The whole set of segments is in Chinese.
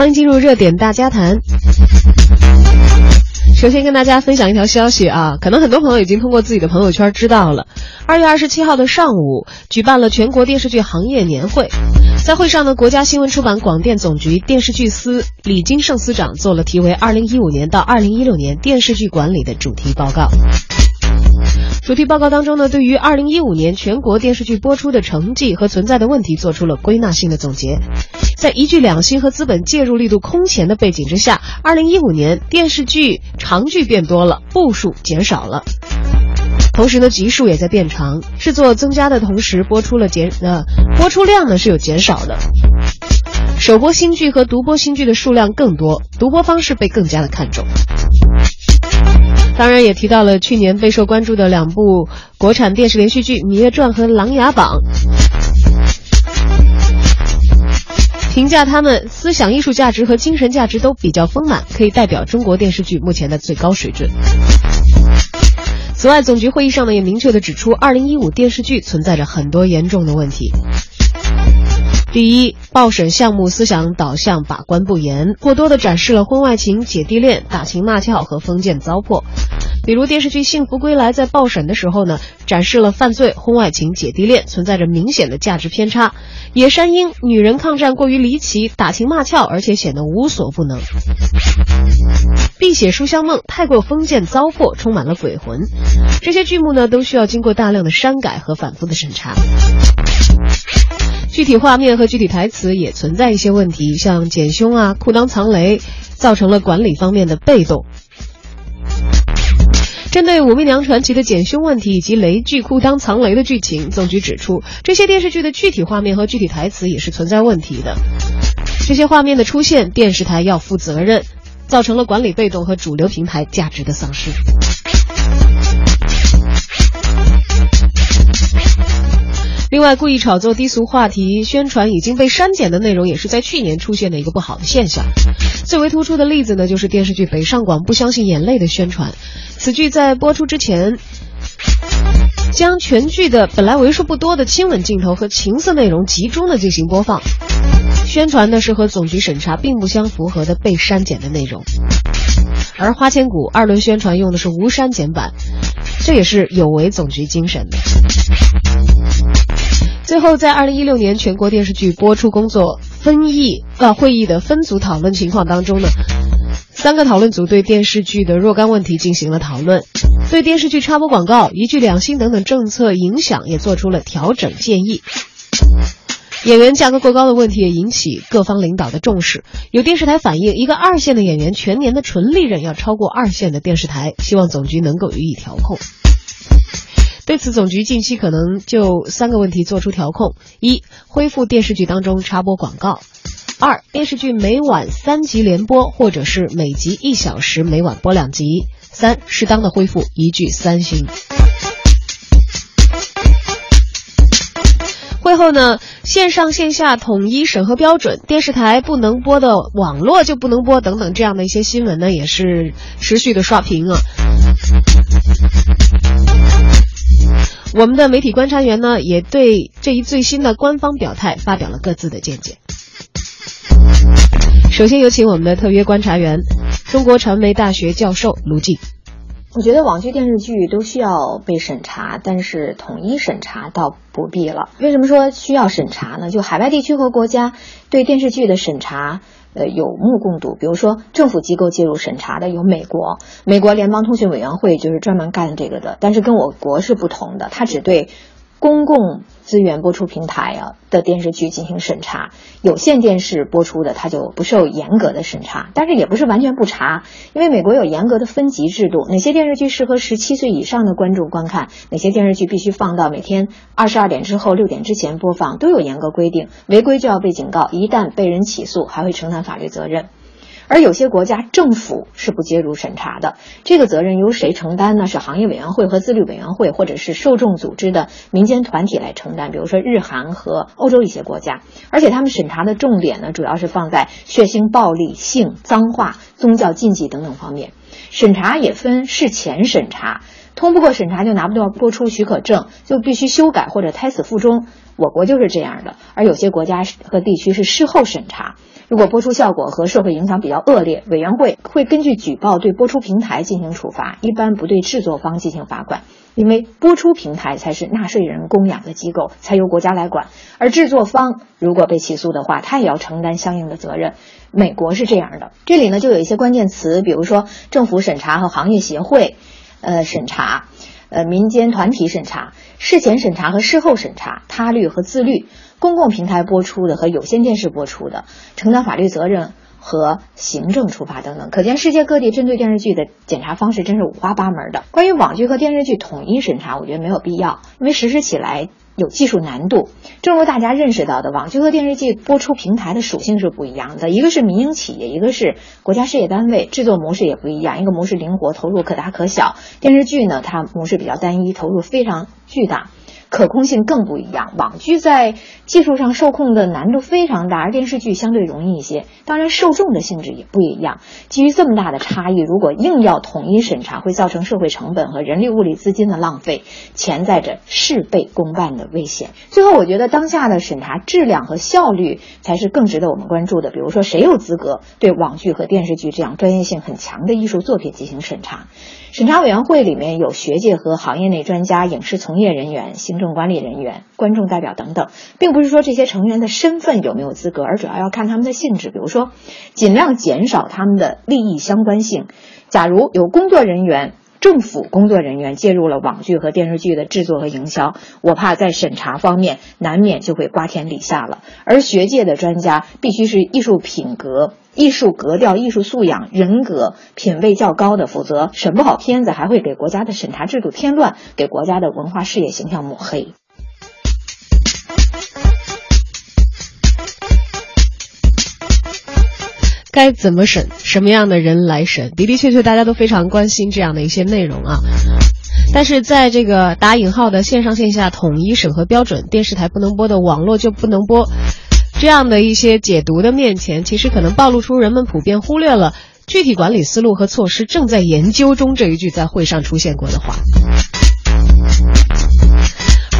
欢迎进入热点大家谈。首先跟大家分享一条消息啊，可能很多朋友已经通过自己的朋友圈知道了。二月二十七号的上午，举办了全国电视剧行业年会，在会上呢，国家新闻出版广电总局电视剧司李金胜司长做了题为《二零一五年到二零一六年电视剧管理的主题报告》。主题报告当中呢，对于二零一五年全国电视剧播出的成绩和存在的问题做出了归纳性的总结。在一剧两星和资本介入力度空前的背景之下，二零一五年电视剧长剧变多了，部数减少了，同时呢集数也在变长，制作增加的同时播出了减呃播出量呢是有减少的，首播新剧和独播新剧的数量更多，独播方式被更加的看重。当然也提到了去年备受关注的两部国产电视连续剧《芈月传》和《琅琊榜》，评价他们思想艺术价值和精神价值都比较丰满，可以代表中国电视剧目前的最高水准。此外，总局会议上呢也明确的指出，二零一五电视剧存在着很多严重的问题。第一，报审项目思想导向把关不严，过多的展示了婚外情、姐弟恋、打情骂俏和封建糟粕。比如电视剧《幸福归来》在报审的时候呢，展示了犯罪、婚外情、姐弟恋，存在着明显的价值偏差。野山鹰女人抗战过于离奇，打情骂俏，而且显得无所不能。碧血书香梦太过封建糟粕，充满了鬼魂。这些剧目呢，都需要经过大量的删改和反复的审查。具体画面和具体台词也存在一些问题，像减胸啊、裤裆藏雷，造成了管理方面的被动。针对《武媚娘传奇》的减胸问题以及雷剧裤裆藏雷的剧情，总局指出，这些电视剧的具体画面和具体台词也是存在问题的。这些画面的出现，电视台要负责任，造成了管理被动和主流平台价值的丧失。另外，故意炒作低俗话题、宣传已经被删减的内容，也是在去年出现的一个不好的现象。最为突出的例子呢，就是电视剧《北上广不相信眼泪》的宣传。此剧在播出之前，将全剧的本来为数不多的亲吻镜头和情色内容集中的进行播放，宣传呢是和总局审查并不相符合的被删减的内容。而《花千骨》二轮宣传用的是无删减版，这也是有违总局精神的。最后，在二零一六年全国电视剧播出工作分议呃会议的分组讨论情况当中呢，三个讨论组对电视剧的若干问题进行了讨论，对电视剧插播广告、一句两星等等政策影响也做出了调整建议。演员价格过高的问题也引起各方领导的重视。有电视台反映，一个二线的演员全年的纯利润要超过二线的电视台，希望总局能够予以调控。对此，总局近期可能就三个问题做出调控：一、恢复电视剧当中插播广告；二、电视剧每晚三集连播，或者是每集一小时，每晚播两集；三、适当的恢复一剧三星。会后呢，线上线下统一审核标准，电视台不能播的网络就不能播等等这样的一些新闻呢，也是持续的刷屏啊。我们的媒体观察员呢，也对这一最新的官方表态发表了各自的见解。首先有请我们的特约观察员，中国传媒大学教授卢静。我觉得网剧、电视剧都需要被审查，但是统一审查倒不必了。为什么说需要审查呢？就海外地区和国家对电视剧的审查。呃，有目共睹。比如说，政府机构介入审查的有美国，美国联邦通讯委员会就是专门干这个的。但是跟我国是不同的，它只对。公共资源播出平台啊的电视剧进行审查，有线电视播出的它就不受严格的审查，但是也不是完全不查，因为美国有严格的分级制度，哪些电视剧适合十七岁以上的观众观看，哪些电视剧必须放到每天二十二点之后六点之前播放，都有严格规定，违规就要被警告，一旦被人起诉还会承担法律责任。而有些国家政府是不介入审查的，这个责任由谁承担呢？是行业委员会和自律委员会，或者是受众组织的民间团体来承担。比如说日韩和欧洲一些国家，而且他们审查的重点呢，主要是放在血腥、暴力、性、脏话、宗教禁忌等等方面。审查也分事前审查，通不过审查就拿不到播出许可证，就必须修改或者胎死腹中。我国就是这样的，而有些国家和地区是事后审查。如果播出效果和社会影响比较恶劣，委员会会根据举报对播出平台进行处罚，一般不对制作方进行罚款，因为播出平台才是纳税人供养的机构，才由国家来管。而制作方如果被起诉的话，他也要承担相应的责任。美国是这样的，这里呢就有一些关键词，比如说政府审查和行业协会，呃审查，呃民间团体审查，事前审查和事后审查，他律和自律。公共平台播出的和有线电视播出的，承担法律责任和行政处罚等等。可见世界各地针对电视剧的检查方式真是五花八门的。关于网剧和电视剧统一审查，我觉得没有必要，因为实施起来有技术难度。正如大家认识到的，网剧和电视剧播出平台的属性是不一样的，一个是民营企业，一个是国家事业单位，制作模式也不一样。一个模式灵活，投入可大可小；电视剧呢，它模式比较单一，投入非常巨大。可控性更不一样，网剧在技术上受控的难度非常大，而电视剧相对容易一些。当然，受众的性质也不一样。基于这么大的差异，如果硬要统一审查，会造成社会成本和人力物力资金的浪费，潜在着事倍功半的危险。最后，我觉得当下的审查质量和效率才是更值得我们关注的。比如说，谁有资格对网剧和电视剧这样专业性很强的艺术作品进行审查？审查委员会里面有学界和行业内专家、影视从业人员、行政管理人员、观众代表等等，并不是说这些成员的身份有没有资格，而主要要看他们的性质。比如说，尽量减少他们的利益相关性。假如有工作人员。政府工作人员介入了网剧和电视剧的制作和营销，我怕在审查方面难免就会瓜田李下了。而学界的专家必须是艺术品格、艺术格调、艺术素养、人格品位较高的，否则审不好片子，还会给国家的审查制度添乱，给国家的文化事业形象抹黑。该怎么审？什么样的人来审？的的确确，大家都非常关心这样的一些内容啊。但是在这个打引号的线上线下统一审核标准，电视台不能播的，网络就不能播，这样的一些解读的面前，其实可能暴露出人们普遍忽略了具体管理思路和措施正在研究中这一句在会上出现过的话。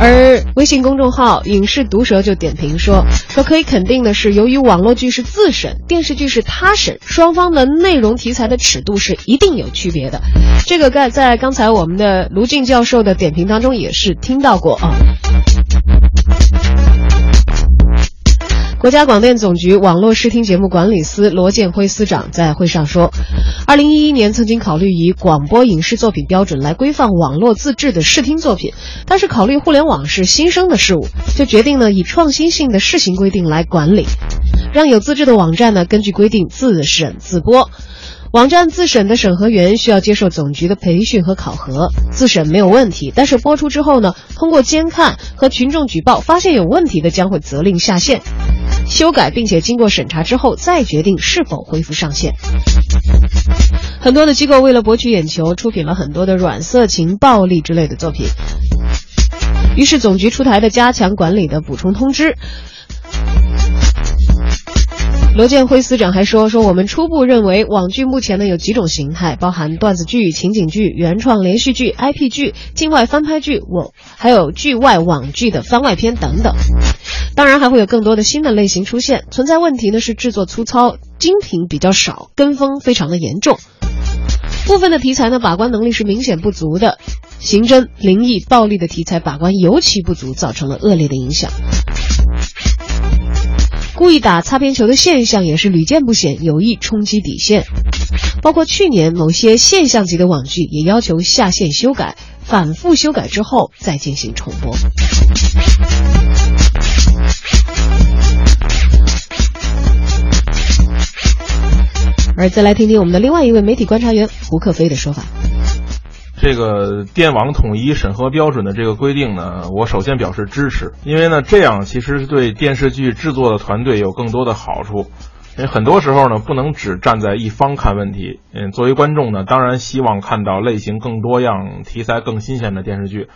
而微信公众号“影视毒舌”就点评说：“说可以肯定的是，由于网络剧是自审，电视剧是他审，双方的内容题材的尺度是一定有区别的。这个在在刚才我们的卢俊教授的点评当中也是听到过啊。”国家广电总局网络视听节目管理司罗建辉司长在会上说，二零一一年曾经考虑以广播影视作品标准来规范网络自制的视听作品，但是考虑互联网是新生的事物，就决定呢以创新性的试行规定来管理，让有资质的网站呢根据规定自审自播。网站自审的审核员需要接受总局的培训和考核，自审没有问题。但是播出之后呢，通过监看和群众举报，发现有问题的将会责令下线、修改，并且经过审查之后再决定是否恢复上线。很多的机构为了博取眼球，出品了很多的软色情、暴力之类的作品。于是总局出台的加强管理的补充通知。罗建辉司长还说：“说我们初步认为，网剧目前呢有几种形态，包含段子剧、情景剧、原创连续剧、IP 剧、境外翻拍剧，我还有剧外网剧的番外篇等等。当然还会有更多的新的类型出现。存在问题呢是制作粗糙，精品比较少，跟风非常的严重。部分的题材呢把关能力是明显不足的，刑侦、灵异、暴力的题材把关尤其不足，造成了恶劣的影响。”故意打擦边球的现象也是屡见不鲜，有意冲击底线。包括去年某些现象级的网剧也要求下线修改，反复修改之后再进行重播。而再来听听我们的另外一位媒体观察员胡克飞的说法。这个电网统一审核标准的这个规定呢，我首先表示支持，因为呢，这样其实是对电视剧制作的团队有更多的好处。因为很多时候呢，不能只站在一方看问题。嗯，作为观众呢，当然希望看到类型更多样、题材更新鲜的电视剧。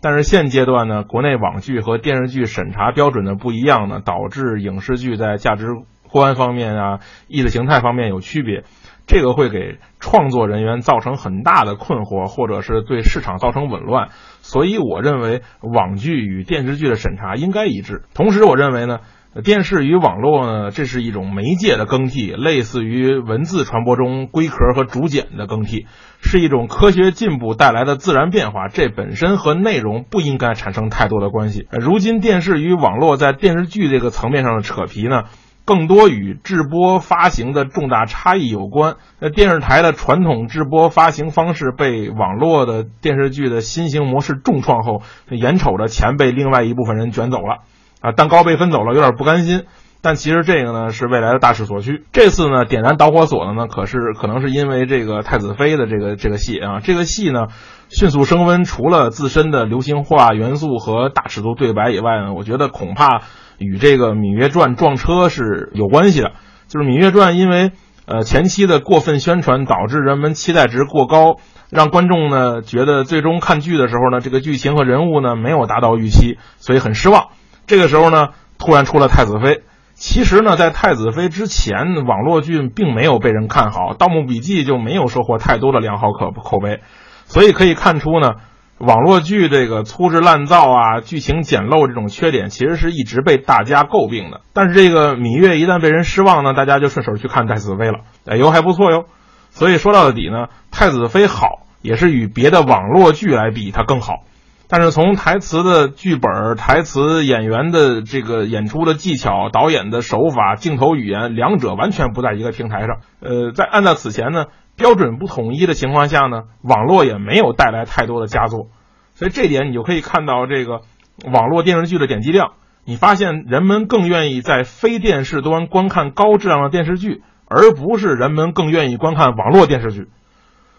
但是现阶段呢，国内网剧和电视剧审查标准的不一样呢，导致影视剧在价值观方面啊、意识形态方面有区别。这个会给创作人员造成很大的困惑，或者是对市场造成紊乱。所以，我认为网剧与电视剧的审查应该一致。同时，我认为呢。电视与网络呢，这是一种媒介的更替，类似于文字传播中龟壳和竹简的更替，是一种科学进步带来的自然变化。这本身和内容不应该产生太多的关系。如今，电视与网络在电视剧这个层面上的扯皮呢，更多与制播发行的重大差异有关。那电视台的传统制播发行方式被网络的电视剧的新型模式重创后，眼瞅着钱被另外一部分人卷走了。啊，蛋糕被分走了，有点不甘心。但其实这个呢，是未来的大势所趋。这次呢，点燃导火索的呢，可是可能是因为这个太子妃的这个这个戏啊。这个戏呢，迅速升温，除了自身的流行化元素和大尺度对白以外呢，我觉得恐怕与这个《芈月传》撞车是有关系的。就是《芈月传》因为呃前期的过分宣传，导致人们期待值过高，让观众呢觉得最终看剧的时候呢，这个剧情和人物呢没有达到预期，所以很失望。这个时候呢，突然出了太子妃。其实呢，在太子妃之前，网络剧并没有被人看好，《盗墓笔记》就没有收获太多的良好口口碑。所以可以看出呢，网络剧这个粗制滥造啊、剧情简陋这种缺点，其实是一直被大家诟病的。但是这个芈月一旦被人失望呢，大家就顺手去看太子妃了，哎呦还不错哟。所以说到底呢，太子妃好，也是与别的网络剧来比，它更好。但是从台词的剧本、台词演员的这个演出的技巧、导演的手法、镜头语言，两者完全不在一个平台上。呃，在按照此前呢标准不统一的情况下呢，网络也没有带来太多的佳作，所以这点你就可以看到这个网络电视剧的点击量。你发现人们更愿意在非电视端观看高质量的电视剧，而不是人们更愿意观看网络电视剧。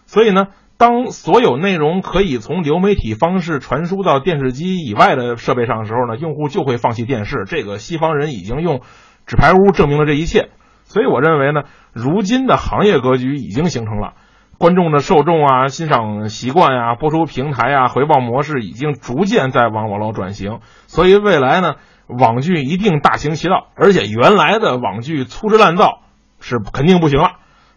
所以呢。当所有内容可以从流媒体方式传输到电视机以外的设备上的时候呢，用户就会放弃电视。这个西方人已经用纸牌屋证明了这一切。所以我认为呢，如今的行业格局已经形成了，观众的受众啊、欣赏习惯呀、播出平台啊、回报模式已经逐渐在往网络转型。所以未来呢，网剧一定大行其道，而且原来的网剧粗制滥造是肯定不行了。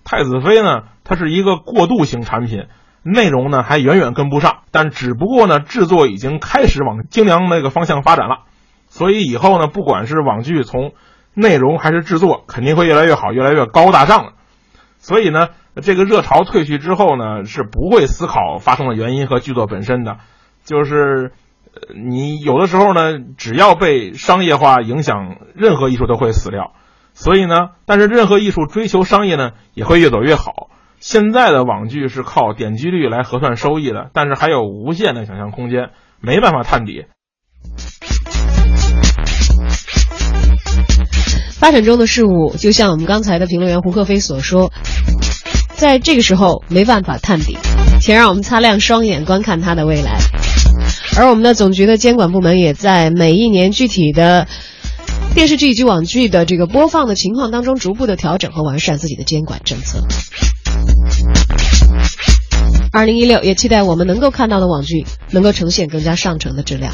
太子妃呢，它是一个过渡型产品。内容呢还远远跟不上，但只不过呢制作已经开始往精良那个方向发展了，所以以后呢不管是网剧从内容还是制作，肯定会越来越好，越来越高大上了。所以呢这个热潮退去之后呢是不会思考发生的原因和剧作本身的，就是你有的时候呢只要被商业化影响，任何艺术都会死掉。所以呢，但是任何艺术追求商业呢也会越走越好。现在的网剧是靠点击率来核算收益的，但是还有无限的想象空间，没办法探底。发展中的事物，就像我们刚才的评论员胡克飞所说，在这个时候没办法探底，请让我们擦亮双眼观看它的未来。而我们的总局的监管部门也在每一年具体的电视剧以及网剧的这个播放的情况当中，逐步的调整和完善自己的监管政策。二零一六也期待我们能够看到的网剧能够呈现更加上乘的质量。